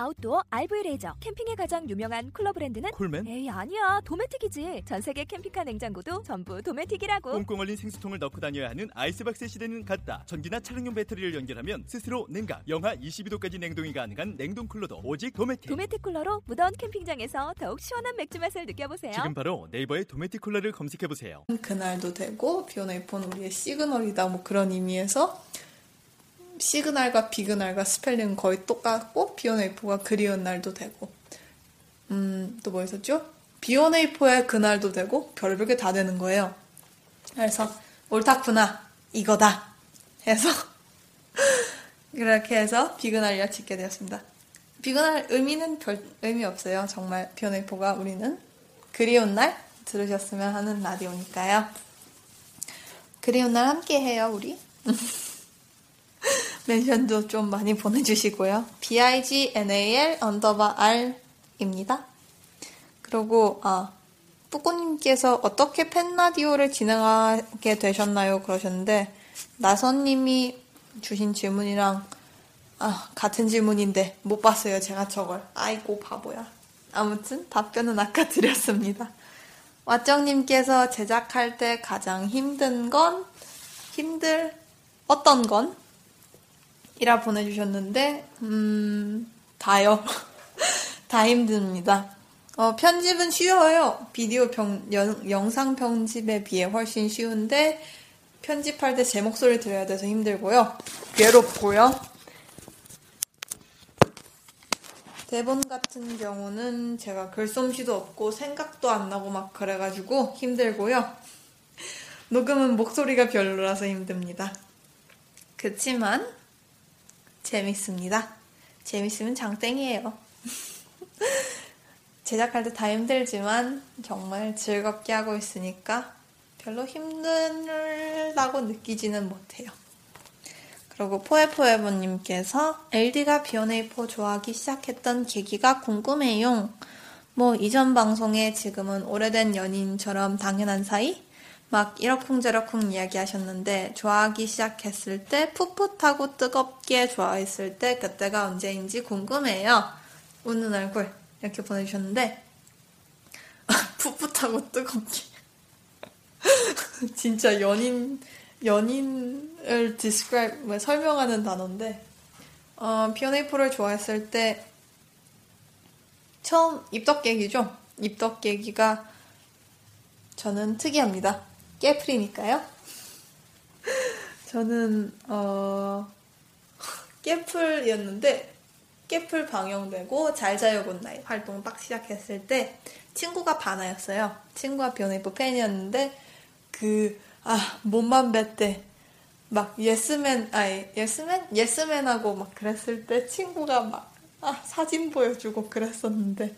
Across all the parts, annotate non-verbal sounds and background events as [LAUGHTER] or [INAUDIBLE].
아웃도어 RV 레저 캠핑에 가장 유명한 쿨러 브랜드는 콜맨? 에이 아니야 도메틱이지 전 세계 캠핑카 냉장고도 전부 도메틱이라고 꽁꽁 얼린 생수통을 넣고 다녀야 하는 아이스박스 시대는 갔다. 전기나 차량용 배터리를 연결하면 스스로 냉각, 영하 22도까지 냉동이 가능한 냉동 쿨러도 오직 도메틱. 도메틱 쿨러로 무더운 캠핑장에서 더욱 시원한 맥주 맛을 느껴보세요 지금 바로 네이버에 도메틱 쿨러를 검색해 보세요. 그날도 되고 비오네이폰 우리의 시그널이다 뭐 그런 의미에서 시그널과 비그널과 스펠링은 거의 똑같고 비오네이포가 그리운 날도 되고 음 또 뭐 있었죠? 비오네이포의 그날도 되고 별별 게 다 되는 거예요. 그래서 옳다구나 이거다 해서 [LAUGHS] 그렇게 해서 비그날이라 짓게 되었습니다. 비그날 의미는 별 의미 없어요. 정말 비원에이포가 우리는 그리운 날 들으셨으면 하는 라디오니까요. 그리운 날 함께 해요, 우리. [LAUGHS] mention도 좀 많이 보내주시고요. bignal underbar r입니다. 그리고 아 뿌꾸님께서 어떻게 팬라디오를 진행하게 되셨나요? 그러셨는데 나선님이 주신 질문이랑 아, 같은 질문인데 못 봤어요. 제가 저걸. 아이고 바보야. 아무튼 답변은 아까 드렸습니다. 왓정님께서 제작할 때 가장 힘든 건 힘들 어떤 건 이라 보내주셨는데 음 다요. [LAUGHS] 다 힘듭니다. 어, 편집은 쉬워요. 비디오 평, 영, 영상 편집에 비해 훨씬 쉬운데 편집할 때 제 목소리 들어야 돼서 힘들고요. 괴롭고요. 대본 같은 경우는 제가 글솜씨도 없고 생각도 안 나고 막 그래가지고 힘들고요. 녹음은 목소리가 별로라서 힘듭니다. 그치만 재밌습니다. 재밌으면 장땡이에요. [LAUGHS] 제작할 때 다 힘들지만 정말 즐겁게 하고 있으니까 별로 힘들다고 느끼지는 못해요. 그리고 포에포에버님께서 LD가 비오네이포 좋아하기 시작했던 계기가 궁금해요. 뭐 이전 방송에 지금은 오래된 연인처럼 당연한 사이? 막 이러쿵저러쿵 이야기하셨는데 좋아하기 시작했을 때 풋풋하고 뜨겁게 좋아했을 때 그때가 언제인지 궁금해요. 웃는 얼굴 이렇게 보내주셨는데 [LAUGHS] 풋풋하고 뜨겁게 [LAUGHS] 진짜 연인 연인을 describe 뭐 설명하는 단어인데 어, 피오네이포를 좋아했을 때 처음 입덕 계기죠. 입덕 계기가 저는 특이합니다. 깨플이니까요. [LAUGHS] 저는 어 깨플이었는데 깨플 방영되고 잘자요 굿나잇 활동 딱 시작했을 때 친구가 바나였어요. 친구가 비오네이포 팬이었는데 그 아 몸만 뱉대 막 예스맨 아니 예스맨 예스맨하고 막 그랬을 때 친구가 막 아, 사진 보여주고 그랬었는데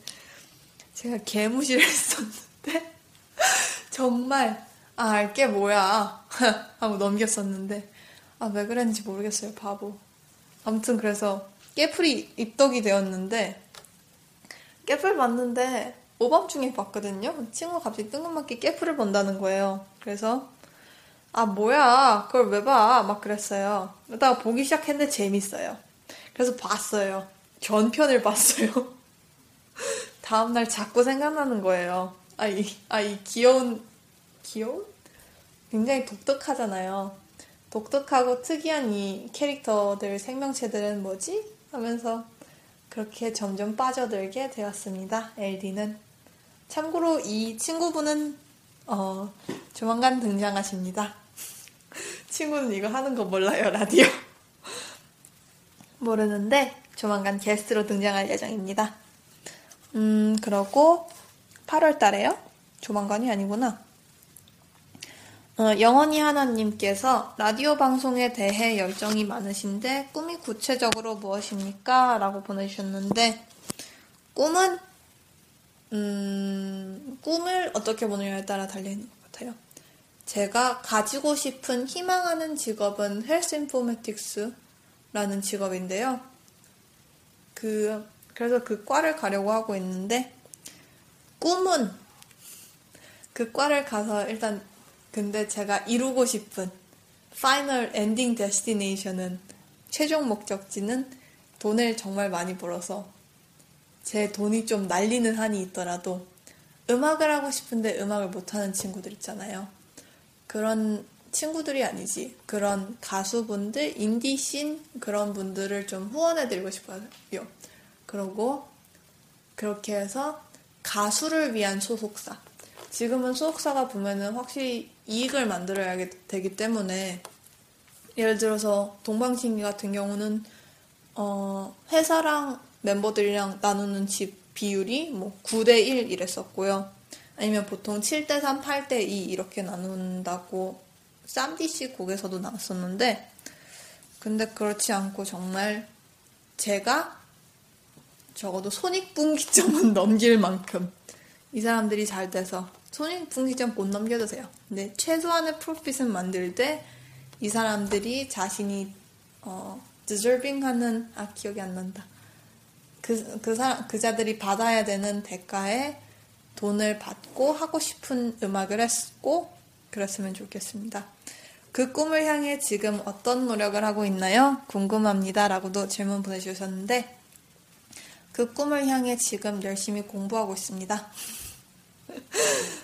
제가 개무시를 했었는데 [LAUGHS] 정말 아 알게 뭐야. [LAUGHS] 하고 넘겼었는데. 아 왜 그랬는지 모르겠어요 바보. 아무튼 그래서 깨플이 입덕이 되었는데 깨플 봤는데 오밤중에 봤거든요. 친구가 갑자기 뜬금없게 깨플을 본다는 거예요. 그래서 아 뭐야. 그걸 왜 봐? 막 그랬어요. 그러다가 보기 시작했는데 재밌어요. 그래서 봤어요. 전편을 봤어요. [LAUGHS] 다음날 자꾸 생각나는 거예요. 아 이 아 이 귀여운 귀여운 굉장히 독특하잖아요 독특하고 특이한 이 캐릭터들 생명체들은 뭐지 하면서 그렇게 점점 빠져들게 되었습니다 LD는 참고로 이 친구분은 어 조만간 등장하십니다 [LAUGHS] 친구는 이거 하는 거 몰라요, 라디오. 모르는데 조만간 게스트로 등장할 예정입니다. 음, 그러고 8월 달에요? 조만간이 아니구나. 어, 영원히 하나님께서 라디오 방송에 대해 열정이 많으신데 꿈이 구체적으로 무엇입니까? 라고 보내주셨는데 꿈은 음, 꿈을 어떻게 보느냐에 따라 달려있는 것 같아요. 제가 가지고 싶은 희망하는 직업은 헬스 인포메틱스라는 직업인데요. 그, 그래서 그 과를 가려고 하고 있는데, 꿈은 그 과를 가서 일단, 근데 제가 이루고 싶은 final ending destination은 최종 목적지는 돈을 정말 많이 벌어서 제 돈이 좀 날리는 한이 있더라도 음악을 하고 싶은데 음악을 못하는 친구들 있잖아요. 그런 친구들이 아니지. 그런 가수분들, 인디씬 그런 분들을 좀 후원해드리고 싶어요. 그러고 그렇게 해서 가수를 위한 소속사. 지금은 소속사가 보면은 확실히 이익을 만들어야 되기 때문에 예를 들어서 동방신기 같은 경우는 어, 회사랑 멤버들이랑 나누는 집 비율이 뭐 9대 1 이랬었고요. 아니면 보통 7대 3, 8대 2 이렇게 나눈다고 쌈디씨 곡에서도 나왔었는데 근데 그렇지 않고 정말 제가 적어도 손익분기점은 [LAUGHS] 넘길 만큼 이 사람들이 잘 돼서 손익분기점 못 넘겨도 돼요. 근데 최소한의 프로핏은 만들 때 이 사람들이 자신이 어, deserving 하는 아 기억이 안 난다. 그, 그 사람, 그자들이 받아야 되는 대가에 돈을 받고 하고 싶은 음악을 했고, 그랬으면 좋겠습니다. 그 꿈을 향해 지금 어떤 노력을 하고 있나요? 궁금합니다. 라고도 질문 보내주셨는데, 그 꿈을 향해 지금 열심히 공부하고 있습니다. [LAUGHS]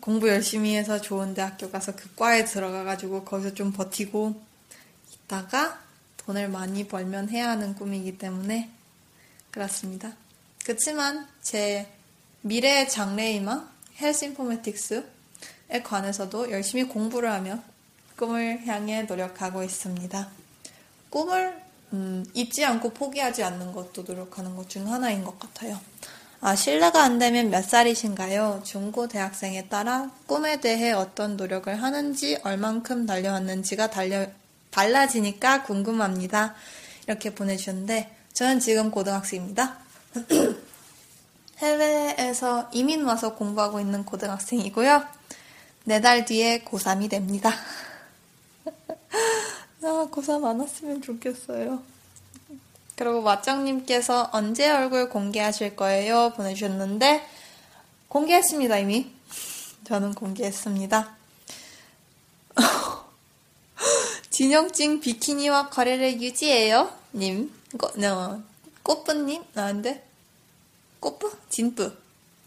공부 열심히 해서 좋은 대학교 가서 그 과에 들어가가지고 거기서 좀 버티고 있다가 돈을 많이 벌면 해야 하는 꿈이기 때문에 그렇습니다. 그렇지만 제 미래의 장래희망 헬스 인포메틱스에 관해서도 열심히 공부를 하며 꿈을 향해 노력하고 있습니다. 꿈을 음, 잊지 않고 포기하지 않는 것도 노력하는 것 중 하나인 것 같아요. 아, 실례가 안 되면 몇 살이신가요? 중고 대학생에 따라 꿈에 대해 어떤 노력을 하는지, 얼만큼 달려왔는지가 달려, 달라지니까 궁금합니다. 이렇게 보내주셨는데, 저는 지금 고등학생입니다. [CLEARS THROAT] 해외에서 이민 와서 공부하고 있는 고등학생이고요. 네 달 뒤에 고3이 됩니다. [LAUGHS] 아, 고3 안 왔으면 좋겠어요. 그리고 마정님께서 언제 얼굴 공개하실 거예요? 보내주셨는데, 공개했습니다, 이미. 저는 공개했습니다. [LAUGHS] 진영증 비키니와 거래를 유지해요? 님. 꽃, 어, 꽃뿌님? 나는데? 꽃뿌? 진뿌.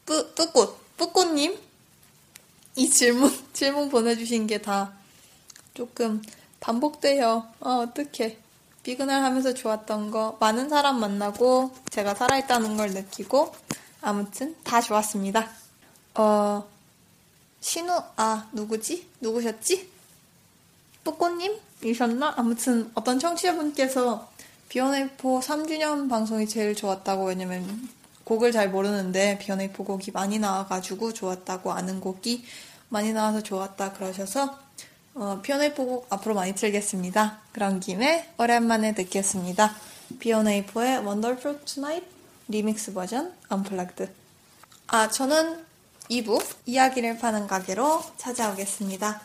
뿌, 뿌꽃. 뿌꽃님? 이 질문, [LAUGHS] 질문 보내주신 게 다 조금 반복돼요. 어, 어떡해. 비그널 하면서 좋았던 거, 많은 사람 만나고, 제가 살아있다는 걸 느끼고, 아무튼 다 좋았습니다. 어, 신우, 아, 누구지? 누구셨지? 뿌꽃님이셨나? 아무튼 어떤 청취자분께서 비원에이포 3주년 방송이 제일 좋았다고 왜냐면 곡을 잘 모르는데 비원에이포 곡이 많이 나와가지고 좋았다고 아는 곡이 많이 나와서 좋았다 그러셔서 어, 비원에이포 곡 앞으로 많이 틀겠습니다. 그런 김에 오랜만에 듣겠습니다. 비원에이포의 Wonderful Tonight 리믹스 버전 unplugged 아 저는 2부 이야기를 파는 가게로 찾아오겠습니다.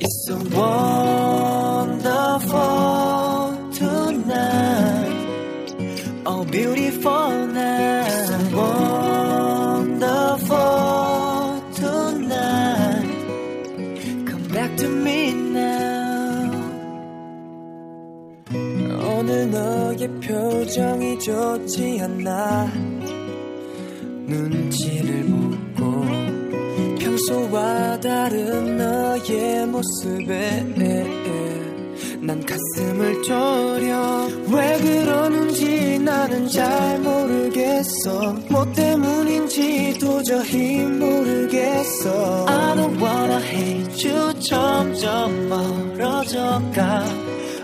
It's beautiful night. Wonderful tonight. Come back to me now. 오늘 너의 표정이 좋지 않아. 눈치를 보고 평소와 다른 너의 모습에 난 가슴을 졸여. 왜 그러는지 나는 잘 모르겠어. 뭐 때문인지 도저히 모르겠어. I don't wanna hate you. 점점 멀어져가.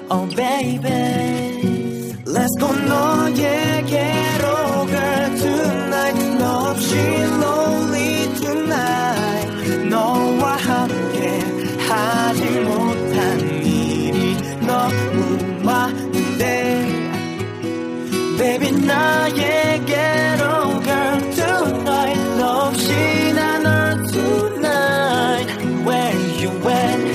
Oh baby. Let's go. 너에게로 girl tonight. 너 없이 Baby 나에게로 girl tonight. 너 없이 난널 tonight. Where you went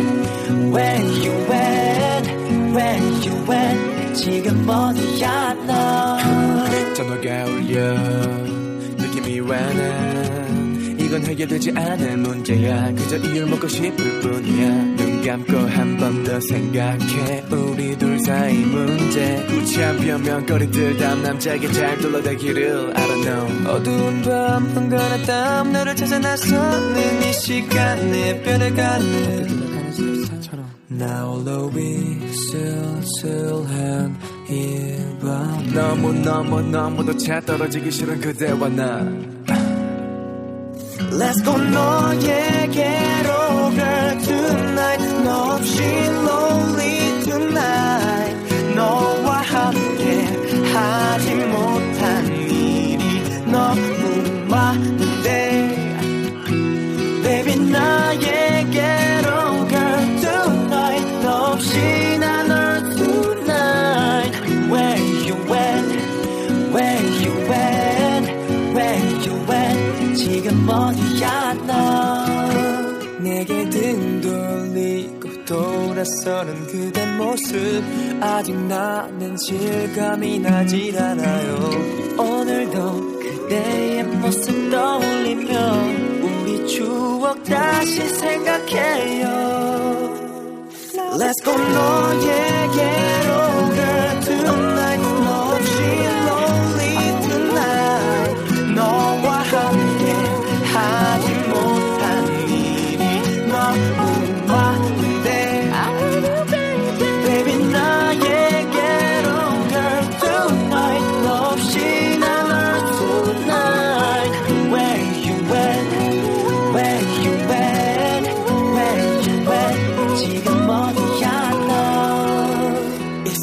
Where you went Where you went 지금 어디야 너? 전화가 울려. 느낌이 와나 이건 해결되지 않을 문제야. 그저 이유를 먹고 싶을 뿐이야. 눈 감고 한 번 더 생각해. 우리 둘 사이 문제. 구치한 변명거리들 다음 남자에게 잘 둘러대기를. I don't know. 어두운 밤 흥건한 땀 너를 찾아 나서는 이 시간에 변해가는 Now Louis 쓸쓸한 이밤. 너무 너무 너무도 차 떨어지기 싫은 그대와 나. Let's go 너에게로 girl tonight 너 없이 lonely tonight 너와 함께 하지 못한 돌아서는 그대 모습. 아직 나는 실감이 나질 않아요. 오늘도 그대의 모습 떠올리며 우리 추억 다시 생각해요. Let's go. 너에게로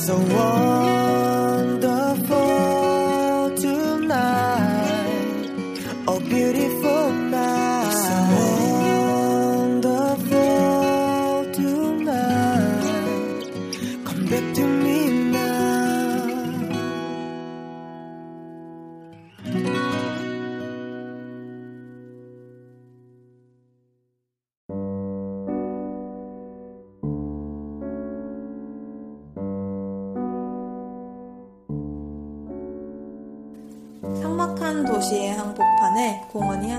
So warm.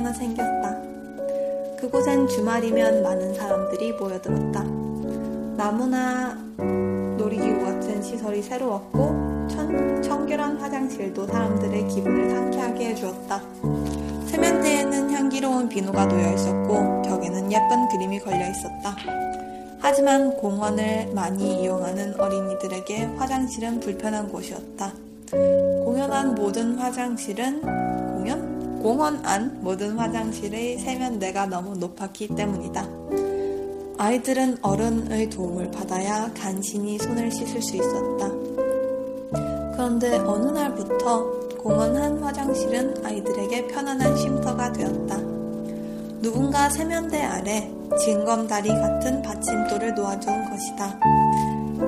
하나 생겼다. 그곳엔 주말이면 많은 사람들이 모여들었다. 나무나 놀이기구 같은 시설이 새로웠고 천, 청결한 화장실도 사람들의 기분을 상쾌하게 해주었다. 세면대에는 향기로운 비누가 놓여 있었고 벽에는 예쁜 그림이 걸려 있었다. 하지만 공원을 많이 이용하는 어린이들에게 화장실은 불편한 곳이었다. 공연 모든 화장실은 공연? 공원 안 모든 화장실의 세면대가 너무 높았기 때문이다. 아이들은 어른의 도움을 받아야 간신히 손을 씻을 수 있었다. 그런데 어느 날부터 공원 한 화장실은 아이들에게 편안한 쉼터가 되었다. 누군가 세면대 아래 징검다리 같은 받침돌을 놓아준 것이다.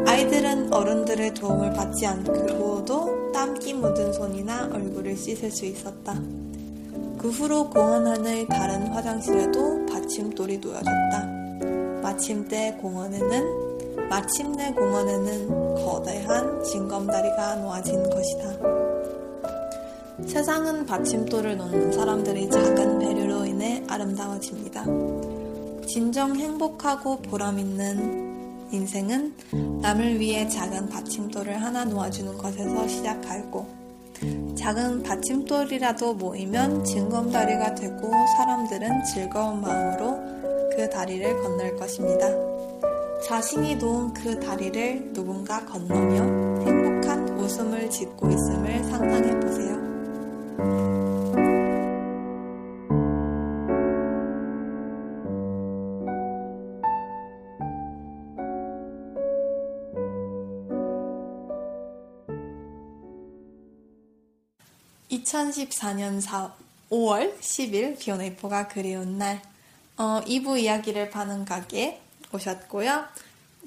아이들은 어른들의 도움을 받지 않고도 땀기 묻은 손이나 얼굴을 씻을 수 있었다. 그 후로 공원 안의 다른 화장실에도 받침돌이 놓여졌다. 마침내 공원에는 마침내 공원에는 거대한 징검다리가 놓아진 것이다. 세상은 받침돌을 놓는 사람들의 작은 배려로 인해 아름다워집니다. 진정 행복하고 보람있는 인생은 남을 위해 작은 받침돌을 하나 놓아주는 것에서 시작하고 작은 받침돌이라도 모이면 징검다리가 되고 사람들은 즐거운 마음으로 그 다리를 건널 것입니다. 자신이 놓은 그 다리를 누군가 건너며 행복한 웃음을 짓고 있음을 상상해 보세요. (2014년 4, 5월 10일 비오네이포가 그리운 날) 어, 2부 이야기를 파는 가게 오셨고요.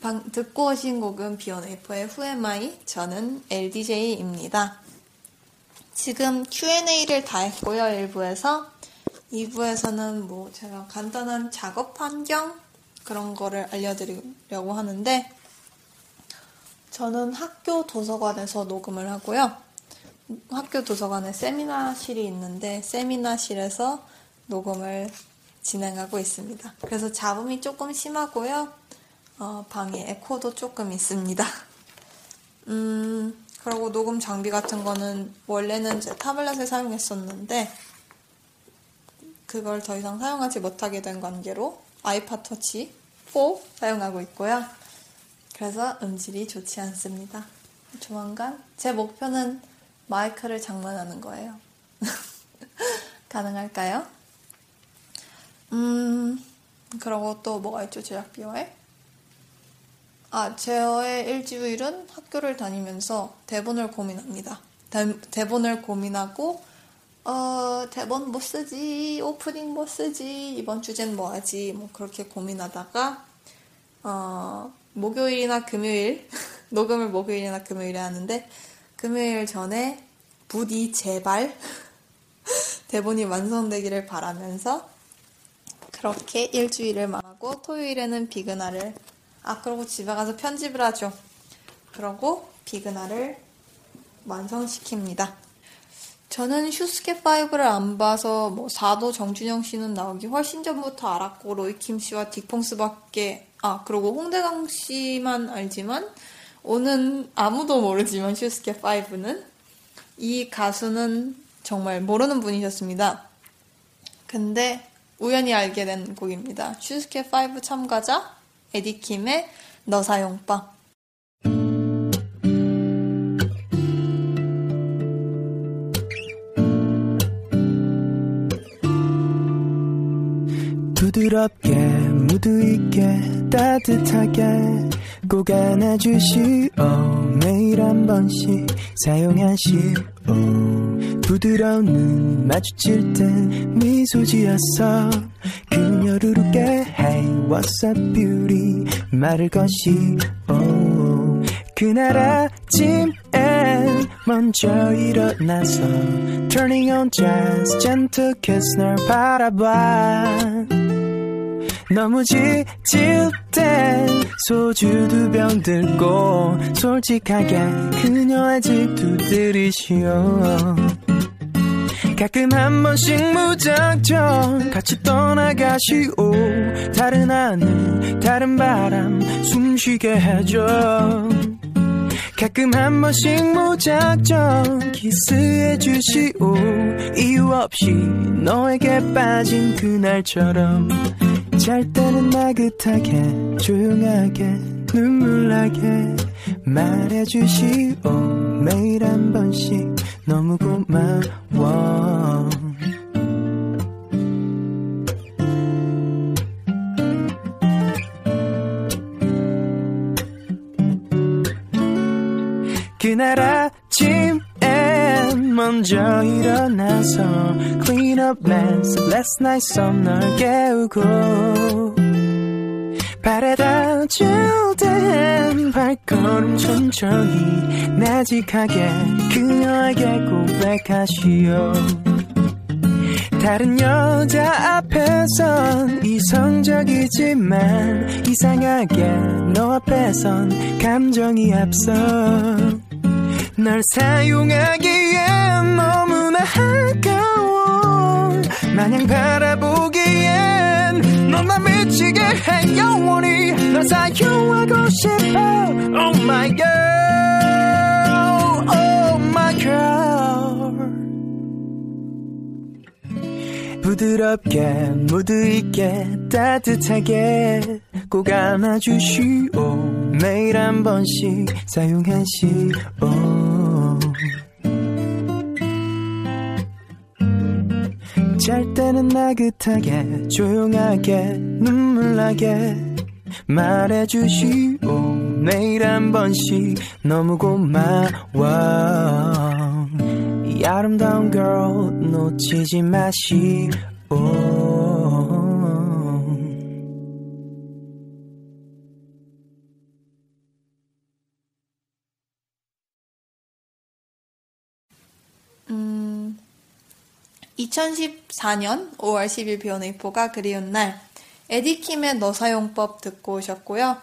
방, 듣고 오신 곡은 비오네이포의 후에마이 저는 LDJ입니다. 지금 Q&A를 다 했고요, 1부에서. 2부에서는 뭐 제가 간단한 작업 환경 그런 거를 알려드리려고 하는데 저는 학교 도서관에서 녹음을 하고요. 학교 도서관에 세미나실이 있는데 세미나실에서 녹음을 진행하고 있습니다. 그래서 잡음이 조금 심하고요. 어, 방에 에코도 조금 있습니다. [LAUGHS] 음, 그리고 녹음 장비 같은 거는 원래는 제 타블렛을 사용했었는데 그걸 더 이상 사용하지 못하게 된 관계로 아이팟 터치 4 사용하고 있고요. 그래서 음질이 좋지 않습니다. 조만간 제 목표는 마이크를 장만하는 거예요. [LAUGHS] 가능할까요? 음, 그러고 또 뭐가 있죠, 제작 비화에? 아, 제어의 일주일은 학교를 다니면서 대본을 고민합니다. 대, 대본을 고민하고, 어, 대본 뭐 쓰지, 오프닝 뭐 쓰지, 이번 주제는 뭐 하지, 뭐 그렇게 고민하다가, 어, 목요일이나 금요일, [LAUGHS] 녹음을 목요일이나 금요일에 하는데, 금요일 전에 부디 제발 [LAUGHS] 대본이 완성되기를 바라면서 그렇게 일주일을 망하고 토요일에는 비그나를 아 그러고 집에 가서 편집을 하죠. 그러고 비그나를 완성시킵니다. 저는 슈스케 5를 안 봐서 뭐 사도 정준영 씨는 나오기 훨씬 전부터 알았고 로이킴 씨와 딕펑스밖에 아 그리고 홍대강 씨만 알지만 오는 아무도 모르지만 슈스케 5는 이 가수는 정말 모르는 분이셨습니다. 근데 우연히 알게 된 곡입니다. 슈스케 5 참가자 에디킴의 너 사용법. 부드럽게 무드 있게 따뜻하게 꼭 안아주시오 매일 한 번씩 사용하시오 부드러운 눈 마주칠 땐 미소 지었어 그녀를 웃게 Hey what's up beauty? 말을 것이오 그날 아침엔 먼저 일어나서 Turning on jazz gentle kiss 널 바라봐 너무 지칠 땐 소주 두 병 들고 솔직하게 그녀 아직도 들이쉬어 가끔 한 번씩 무작정 같이 떠나가시오. 다른 하늘 다른 바람 숨쉬게 해줘. 가끔 한 번씩 무작정 키스해 주시오. 이유 없이 너에게 빠진 그날처럼 잘 때는 나긋하게 조용하게 눈물 나게 말해주시오. 매일 한 번씩 너무 고마워. 그날 아침엔 먼저 일어나서 Clean up mess. Last night 썸널 깨우고 발에 닿을 땐 발걸음 천천히 나직하게 그녀에게 고백하시오. 다른 여자 앞에선 이성적이지만 이상하게 너 앞에선 감정이 앞서 널 사용하기엔 너무나 아까워. 마냥 바라보기엔 너나 미치게 해 영원히 널 사용하고 싶어. Oh my girl Oh my girl. 부드럽게 무드 있게 따뜻하게 꼭 안아주시오. 매일 한 번씩 사용하시오 잘 때는 나긋하게 조용하게 눈물 나게 말해주시오. 매일 한 번씩 너무 고마워. 이 아름다운 girl 놓치지 마시오. 음, 2014년 5월 10일 비오네이포가 그리운 날 에디킴의 너사용법 듣고 오셨고요.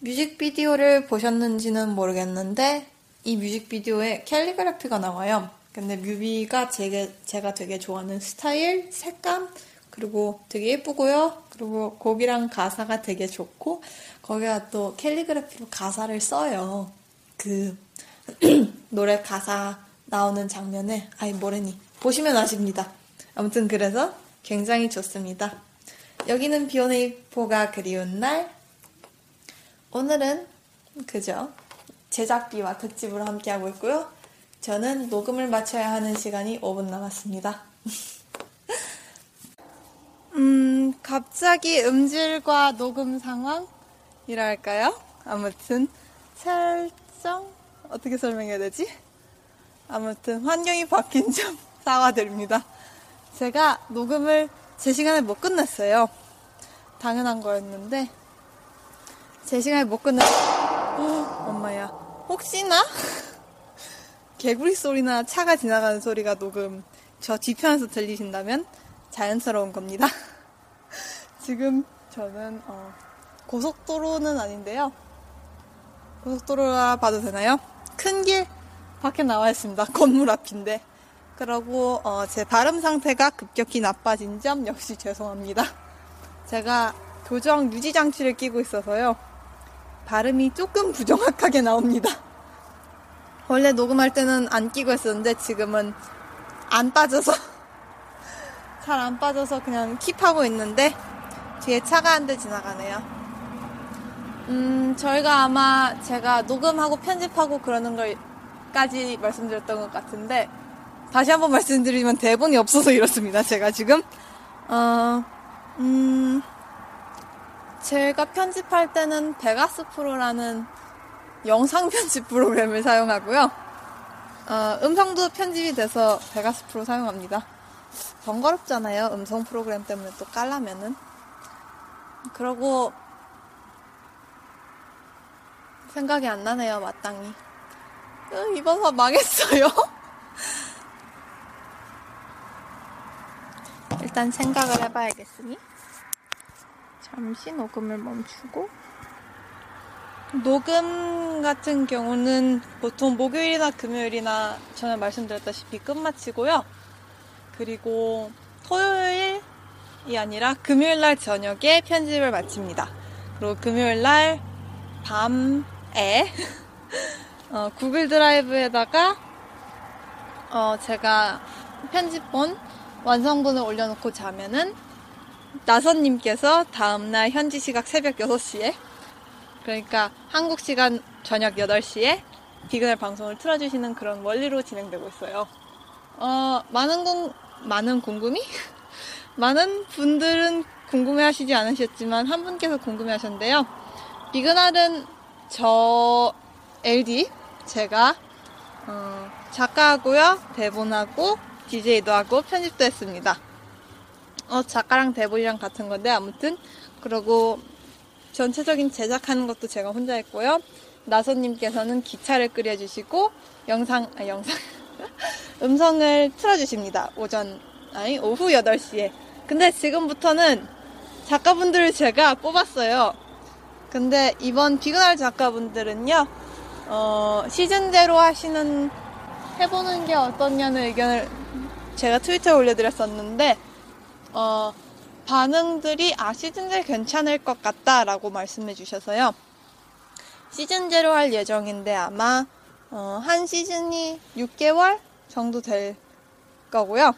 뮤직비디오를 보셨는지는 모르겠는데 이 뮤직비디오에 캘리그래피가 나와요. 근데 뮤비가 제게, 제가 되게 좋아하는 스타일, 색감, 그리고 되게 예쁘고요. 그리고 곡이랑 가사가 되게 좋고 거기가 또 캘리그래피로 가사를 써요. 그 [CLEARS THROAT] 노래 가사 나오는 장면에 아이 뭐래니 보시면 아십니다. 아무튼 그래서 굉장히 좋습니다. 여기는 비원에이포가 그리운 날 오늘은 그죠 제작비와 특집으로 함께하고 있고요. 저는 녹음을 마쳐야 하는 시간이 5분 남았습니다. [LAUGHS] 음, 갑자기 음질과 녹음 상황이랄까요? 아무튼 설정 어떻게 설명해야 되지? 아무튼 환경이 바뀐 점 [LAUGHS] 사과드립니다. 제가 녹음을 제 시간에 못 끝냈어요. 당연한 거였는데 제 시간에 못 끝냈. 어, 엄마야. 혹시나 [LAUGHS] 개구리 소리나 차가 지나가는 소리가 녹음 저 뒤편에서 들리신다면 자연스러운 겁니다. [LAUGHS] 지금 저는 어, 고속도로는 아닌데요. 고속도로라 봐도 되나요? 큰 길 밖에 나와 있습니다. [LAUGHS] 건물 앞인데. 그러고 어, 제 발음 상태가 급격히 나빠진 점 역시 죄송합니다. 제가 교정 유지 장치를 끼고 있어서요. 발음이 조금 부정확하게 나옵니다. 원래 녹음할 때는 안 끼고 있었는데 지금은 안 빠져서 [LAUGHS] 잘 안 빠져서 그냥 킵하고 있는데 뒤에 차가 한 대 지나가네요. 음, 저희가 아마 제가 녹음하고 편집하고 그러는 걸까지 말씀드렸던 것 같은데 다시 한번 말씀드리면 대본이 없어서 [LAUGHS] 이렇습니다. 제가 지금 어, 음, 제가 편집할 때는 베가스 프로라는 영상 [LAUGHS] 편집 프로그램을 사용하고요. 어, 음성도 편집이 돼서 베가스 프로 사용합니다. 번거롭잖아요. 음성 프로그램 때문에 또 깔라면은. 그러고 생각이 안 나네요. 마땅히. 으, 이번 화 망했어요. [LAUGHS] 일단 생각을 해봐야겠으니. 잠시 녹음을 멈추고. 녹음 같은 경우는 보통 목요일이나 금요일이나 전에 말씀드렸다시피 끝마치고요. 그리고 토요일이 아니라 금요일 날 저녁에 편집을 마칩니다. 그리고 금요일 날 밤에 [LAUGHS] 어, 구글 드라이브에다가 어, 제가 편집본 완성본을 올려놓고 자면은 나선님께서 다음날 현지 시각 새벽 6시에 그러니까 한국 시간 저녁 8시에 비그널 방송을 틀어주시는 그런 원리로 진행되고 있어요. 어, 많은 공, 많은 궁금이? [LAUGHS] 많은 분들은 궁금해 하시지 않으셨지만 한 분께서 궁금해 하셨는데요. 비그날은 저 LD, 제가, 어, 작가하고요, 대본하고, DJ도 하고, 편집도 했습니다. 어, 작가랑 대본이랑 같은 건데, 아무튼, 그러고, 전체적인 제작하는 것도 제가 혼자 했고요. 나선님께서는 기차를 끓여주시고 영상 아 영상 [LAUGHS] 음성을 틀어주십니다. 오전 아니 오후 8시에. 근데 지금부터는 작가분들을 제가 뽑았어요. 근데 이번 비그날 작가분들은요 어, 시즌제로 하시는 해보는 게 어떻냐는 의견을 제가 트위터에 올려드렸었는데 어, 반응들이 아 시즌제 괜찮을 것 같다라고 말씀해 주셔서요. 시즌제로 할 예정인데 아마 어, 한 시즌이 6개월 정도 될 거고요.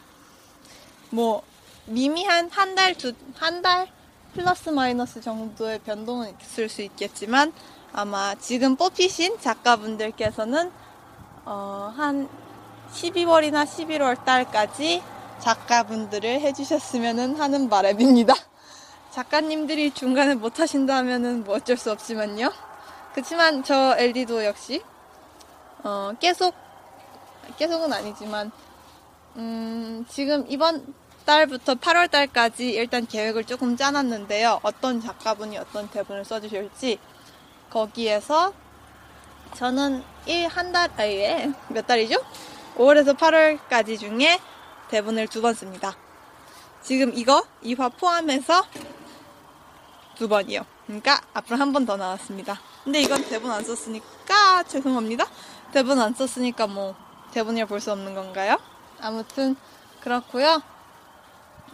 뭐 미미한 한 달 두 한 달 플러스 마이너스 정도의 변동은 있을 수 있겠지만 아마 지금 뽑히신 작가분들께서는 어, 한 12월이나 11월 달까지 작가분들을 해주셨으면 하는 바람입니다. [LAUGHS] 작가님들이 중간에 못 하신다면은 뭐 어쩔 수 없지만요. 그렇지만 저 LD도 역시 어, 계속 계속은 아니지만 음, 지금 이번 달부터 8월 달까지 일단 계획을 조금 짜놨는데요. 어떤 작가분이 어떤 대본을 써주실지 거기에서 저는 1, 한 달, 아예 몇 달이죠? 5월에서 8월까지 중에 대본을 두 번 씁니다. 지금 이거, 이화 포함해서 두 번이요. 그러니까 앞으로 한 번 더 나왔습니다. 근데 이건 대본 안 썼으니까 죄송합니다. 대본 안 썼으니까 뭐 대본이라 볼 수 없는 건가요? 아무튼 그렇고요.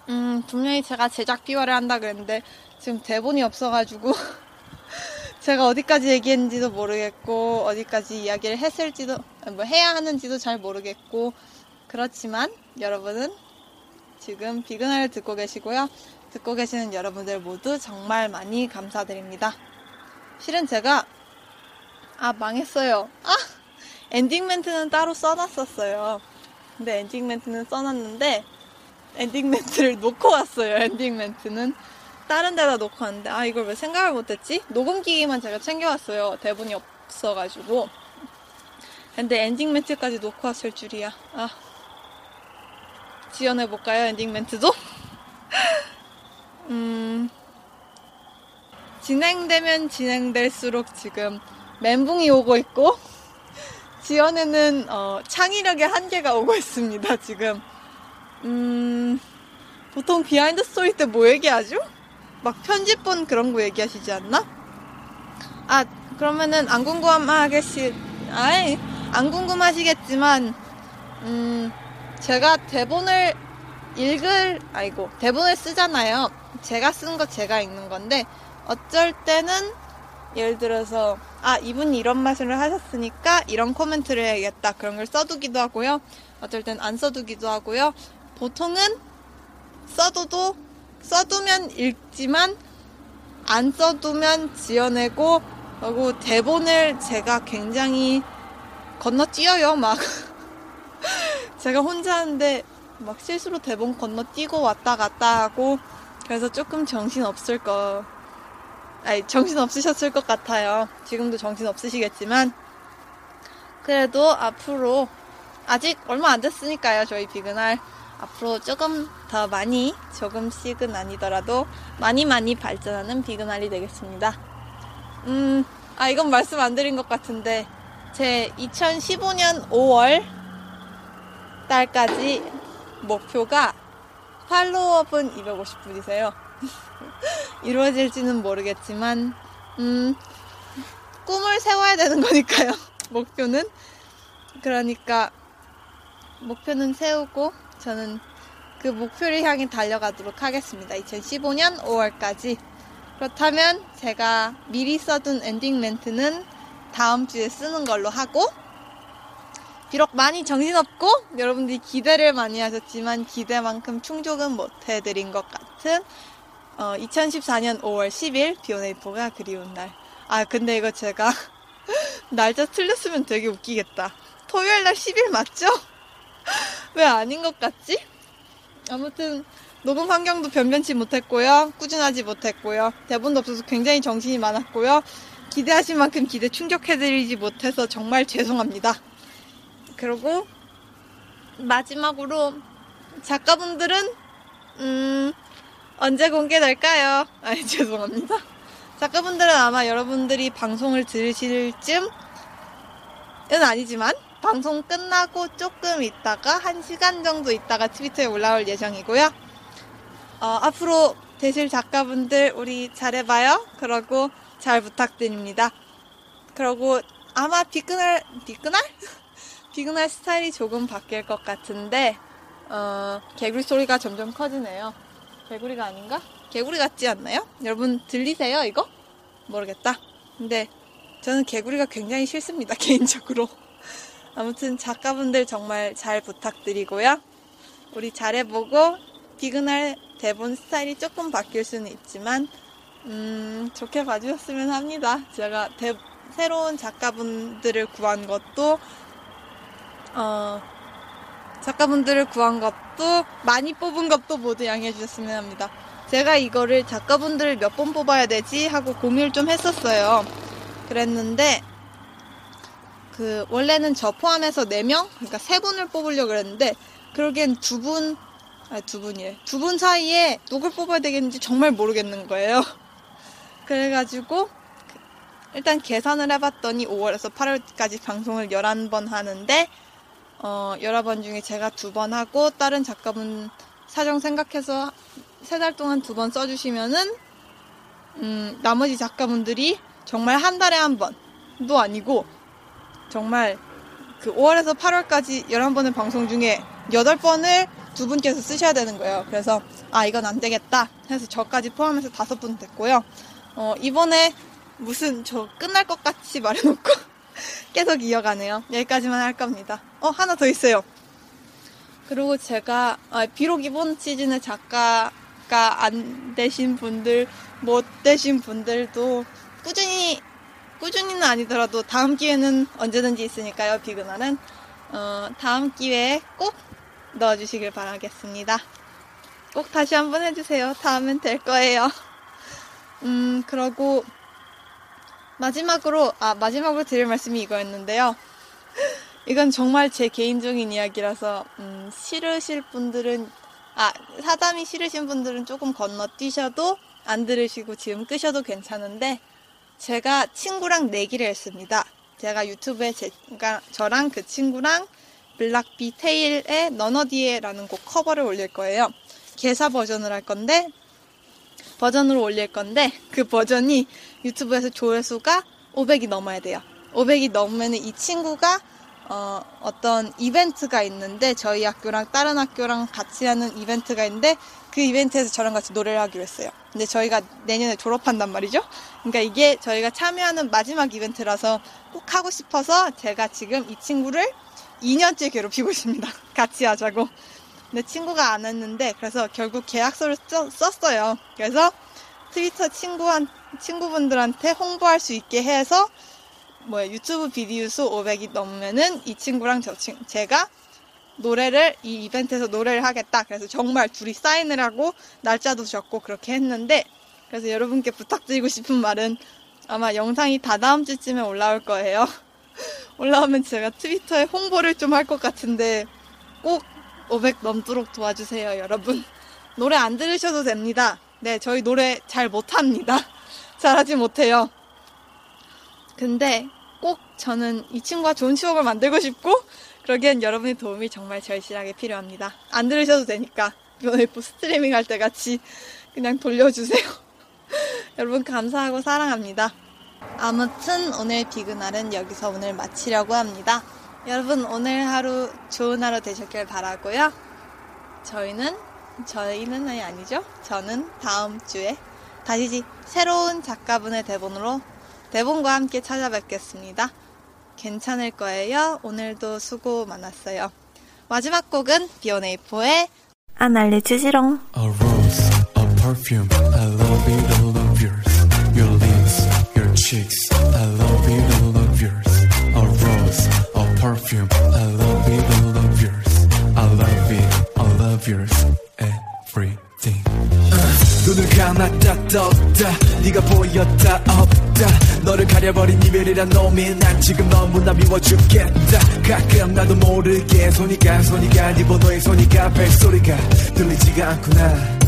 음, 분명히 제가 제작 비화를 한다 그랬는데 지금 대본이 없어가지고 [LAUGHS] 제가 어디까지 얘기했는지도 모르겠고 어디까지 이야기를 했을지도 뭐 해야 하는지도 잘 모르겠고 그렇지만 여러분은 지금 비그널을 듣고 계시고요. 듣고 계시는 여러분들 모두 정말 많이 감사드립니다. 실은 제가 아 망했어요. 아 엔딩 멘트는 따로 써놨었어요. 근데 엔딩 멘트는 써놨는데 엔딩 멘트를 [LAUGHS] 놓고 왔어요. 엔딩 멘트는 다른 데다 놓고 왔는데 아 이걸 왜 생각을 못했지? 녹음기기만 제가 챙겨왔어요. 대본이 없어가지고. 근데 엔딩 멘트까지 놓고 왔을 줄이야. 아 지어내볼까요? 엔딩 멘트도? [LAUGHS] 음 진행되면 진행될수록 지금 멘붕이 오고 있고 지어내는 어, 창의력의 한계가 오고 있습니다. 지금 음 보통 비하인드 스토리 때 뭐 얘기하죠? 막 편집본 그런 거 얘기하시지 않나? 아 그러면은 안 궁금하겠시 아이 안 궁금하시겠지만 음 제가 대본을 읽을 아이고 대본을 쓰잖아요. 제가 쓴 거 제가 읽는 건데 어쩔 때는 예를 들어서 아 이분이 이런 말씀을 하셨으니까 이런 코멘트를 해야겠다 그런 걸 써두기도 하고요. 어쩔 땐 안 써두기도 하고요. 보통은 써둬도 써두면 읽지만 안 써두면 지어내고 그리고 대본을 제가 굉장히 건너뛰어요 막. [LAUGHS] 제가 혼자 하는데 막 실수로 대본 건너뛰고 왔다 갔다 하고 그래서 조금 정신 없을 거 아니 정신 없으셨을 것 같아요. 지금도 정신 없으시겠지만. 그래도 앞으로 아직 얼마 안 됐으니까요 저희 비그날. 앞으로 조금 더 많이 조금씩은 아니더라도 많이 많이 발전하는 비그날이 되겠습니다. 음, 아 이건 말씀 안 드린 것 같은데 제 2015년 5월 달까지 목표가 팔로워업은 250분이세요. [LAUGHS] 이루어질지는 모르겠지만 음, 꿈을 세워야 되는 거니까요. [LAUGHS] 목표는 그러니까 목표는 세우고 저는 그 목표를 향해 달려가도록 하겠습니다. 2015년 5월까지. 그렇다면 제가 미리 써둔 엔딩 멘트는 다음 주에 쓰는 걸로 하고, 비록 많이 정신없고 여러분들이 기대를 많이 하셨지만 기대만큼 충족은 못 해드린 것 같은 어, 2014년 5월 10일 비오네이포가 그리운 날. 아 근데 이거 제가 [LAUGHS] 날짜 틀렸으면 되게 웃기겠다. 토요일 날 10일 맞죠? [LAUGHS] 왜 아닌 것 같지? 아무튼 녹음 환경도 변변치 못했고요. 꾸준하지 못했고요. 대본도 없어서 굉장히 정신이 많았고요. 기대하신 만큼 기대 충족해드리지 못해서 정말 죄송합니다. 그리고 마지막으로 작가분들은 음 언제 공개될까요? [LAUGHS] 아니 죄송합니다. 작가분들은 아마 여러분들이 방송을 들으실 쯤은 아니지만 방송 끝나고 조금 있다가 한 시간 정도 있다가 트위터에 올라올 예정이고요. 어, 앞으로 되실 작가분들 우리 잘해봐요. 그러고 잘 부탁드립니다. 그러고 아마 비그날 비그날 [LAUGHS] 비그날 스타일이 조금 바뀔 것 같은데 어, 개구리 소리가 점점 커지네요. 개구리가 아닌가? 개구리 같지 않나요? 여러분 들리세요 이거? 모르겠다. 근데 저는 개구리가 굉장히 싫습니다 [LAUGHS] 개인적으로. 아무튼 작가분들 정말 잘 부탁드리고요. 우리 잘해보고 비그날 대본 스타일이 조금 바뀔 수는 있지만 음, 좋게 봐주셨으면 합니다. 제가 대, 새로운 작가분들을 구한 것도 어, 작가분들을 구한 것도 많이 뽑은 것도 모두 양해해 주셨으면 합니다. 제가 이거를 작가분들을 몇 번 뽑아야 되지 하고 고민을 좀 했었어요. 그랬는데 그 원래는 저 포함해서 4명 그러니까 3분을 뽑으려고 그랬는데 그러기엔 두 분, 아니 두 분이래. 두분 사이에 누굴 뽑아야 되겠는지 정말 모르겠는 거예요. [LAUGHS] 그래가지고 일단 계산을 해봤더니 5월에서 8월까지 방송을 11번 하는데 어, 여러 번 중에 제가 두 번 하고 다른 작가분 사정 생각해서 세 달 동안 두 번 써주시면은 음, 나머지 작가분들이 정말 한 달에 한 번도 아니고 정말 그 5월에서 8월까지 11번의 방송 중에 8번을 두 분께서 쓰셔야 되는 거예요. 그래서 아 이건 안 되겠다 해서 저까지 포함해서 다섯 분 됐고요. 어, 이번에 무슨 저 끝날 것 같이 말해놓고 [LAUGHS] 계속 이어가네요. 여기까지만 할 겁니다. 어 하나 더 있어요. 그리고 제가 아, 비록 이번 시즌에 작가가 안 되신 분들 못 되신 분들도 꾸준히 꾸준히는 아니더라도 다음 기회는 언제든지 있으니까요. 비그날은 어, 다음 기회에 꼭 넣어주시길 바라겠습니다. 꼭 다시 한번 해주세요. 다음엔 될 거예요. 음, 그러고 마지막으로 아 마지막으로 드릴 말씀이 이거였는데요. [LAUGHS] 이건 정말 제 개인적인 이야기라서 음, 싫으실 분들은 아 사담이 싫으신 분들은 조금 건너뛰셔도 안 들으시고 지금 끄셔도 괜찮은데 제가 친구랑 내기를 했습니다. 제가 유튜브에 제가 저랑 그 친구랑 블락비 테일의 너너디에라는 곡 커버를 올릴 거예요. 개사 버전을 할 건데 버전으로 올릴 건데 그 버전이 유튜브에서 조회수가 500이 넘어야 돼요. 500이 넘으면 이 친구가 어, 어떤 이벤트가 있는데 저희 학교랑 다른 학교랑 같이 하는 이벤트가 있는데 그 이벤트에서 저랑 같이 노래를 하기로 했어요. 근데 저희가 내년에 졸업한단 말이죠. 그러니까 이게 저희가 참여하는 마지막 이벤트라서 꼭 하고 싶어서 제가 지금 이 친구를 2년째 괴롭히고 있습니다. [LAUGHS] 같이 하자고. 근데 친구가 안 했는데 그래서 결국 계약서를 써, 썼어요. 그래서 트위터 친구한 친구분들한테 홍보할 수 있게 해서 뭐야 유튜브 비디오 수 500이 넘으면은 이 친구랑 저 친, 제가 노래를 이 이벤트에서 노래를 하겠다. 그래서 정말 둘이 사인을 하고 날짜도 적고 그렇게 했는데 그래서 여러분께 부탁드리고 싶은 말은 아마 영상이 다 다음 주쯤에 올라올 거예요. [LAUGHS] 올라오면 제가 트위터에 홍보를 좀 할 것 같은데 꼭 500 넘도록 도와주세요, 여러분. [LAUGHS] 노래 안 들으셔도 됩니다. 네, 저희 노래 잘 못합니다. [LAUGHS] 잘하지 못해요. 근데 꼭 저는 이 친구와 좋은 추억을 만들고 싶고 그러기엔 여러분의 도움이 정말 절실하게 필요합니다. 안 들으셔도 되니까 이번에 스트리밍 할 때 같이 그냥 돌려주세요. [LAUGHS] 여러분 감사하고 사랑합니다. 아무튼 오늘 비그날은 여기서 오늘 마치려고 합니다. 여러분 오늘 하루 좋은 하루 되셨길 바라고요. 저희는 저희는 아니죠. 저는 다음 주에 다시 새로운 작가분의 대본으로 대본과 함께 찾아뵙겠습니다. 괜찮을 거예요. 오늘도 수고 많았어요. 마지막 곡은 비오네이포의 안 알려주지롱. A rose, a perfume, I love it cheeks, I love it all of yours. A rose, a perfume, I love it all of yours. I love it, I love yours, everything. 눈을 감았다 떴다 네가 보였다 없다 너를 가려버린 이별이란 놈이 난 지금 너무나 미워 죽겠다 가끔 나도 모르게 손이 가 손이 가 네 번호에 손이 가 벨소리가 들리지가 않구나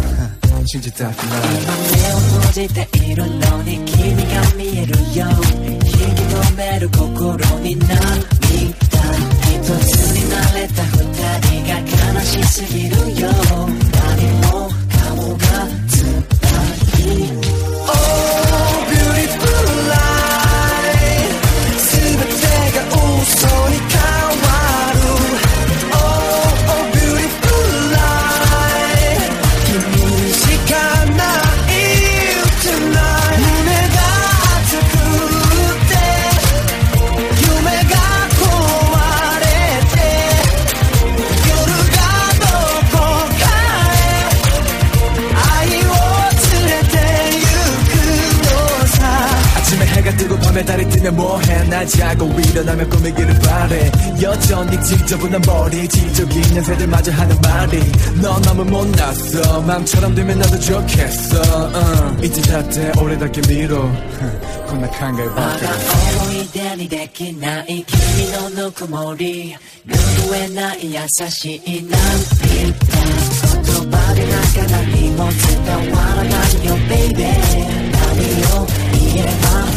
信じたくない。今目を閉じているのに君が見えるよ引き止める心に涙一つになれた二人が悲しすぎるよ何もかもが 지내 뭐해? 나 자고 일어나면 꾸미기를 바래. 여전히 지저분한 머리 지적인 연세들마저 하는 말이. 넌 너무 못났어. 맘처럼 되면 나도 좋겠어. uh. 이제 잣대 오래답게 밀어. [LAUGHS] 고나한 걸 봐라 어머니 대니 대기 나이. 기미노 누구머리. 누구의 나이 야사시이 난 필터 소토바를 아까 날 못했다 Wanna got you baby. 나비요 이해봐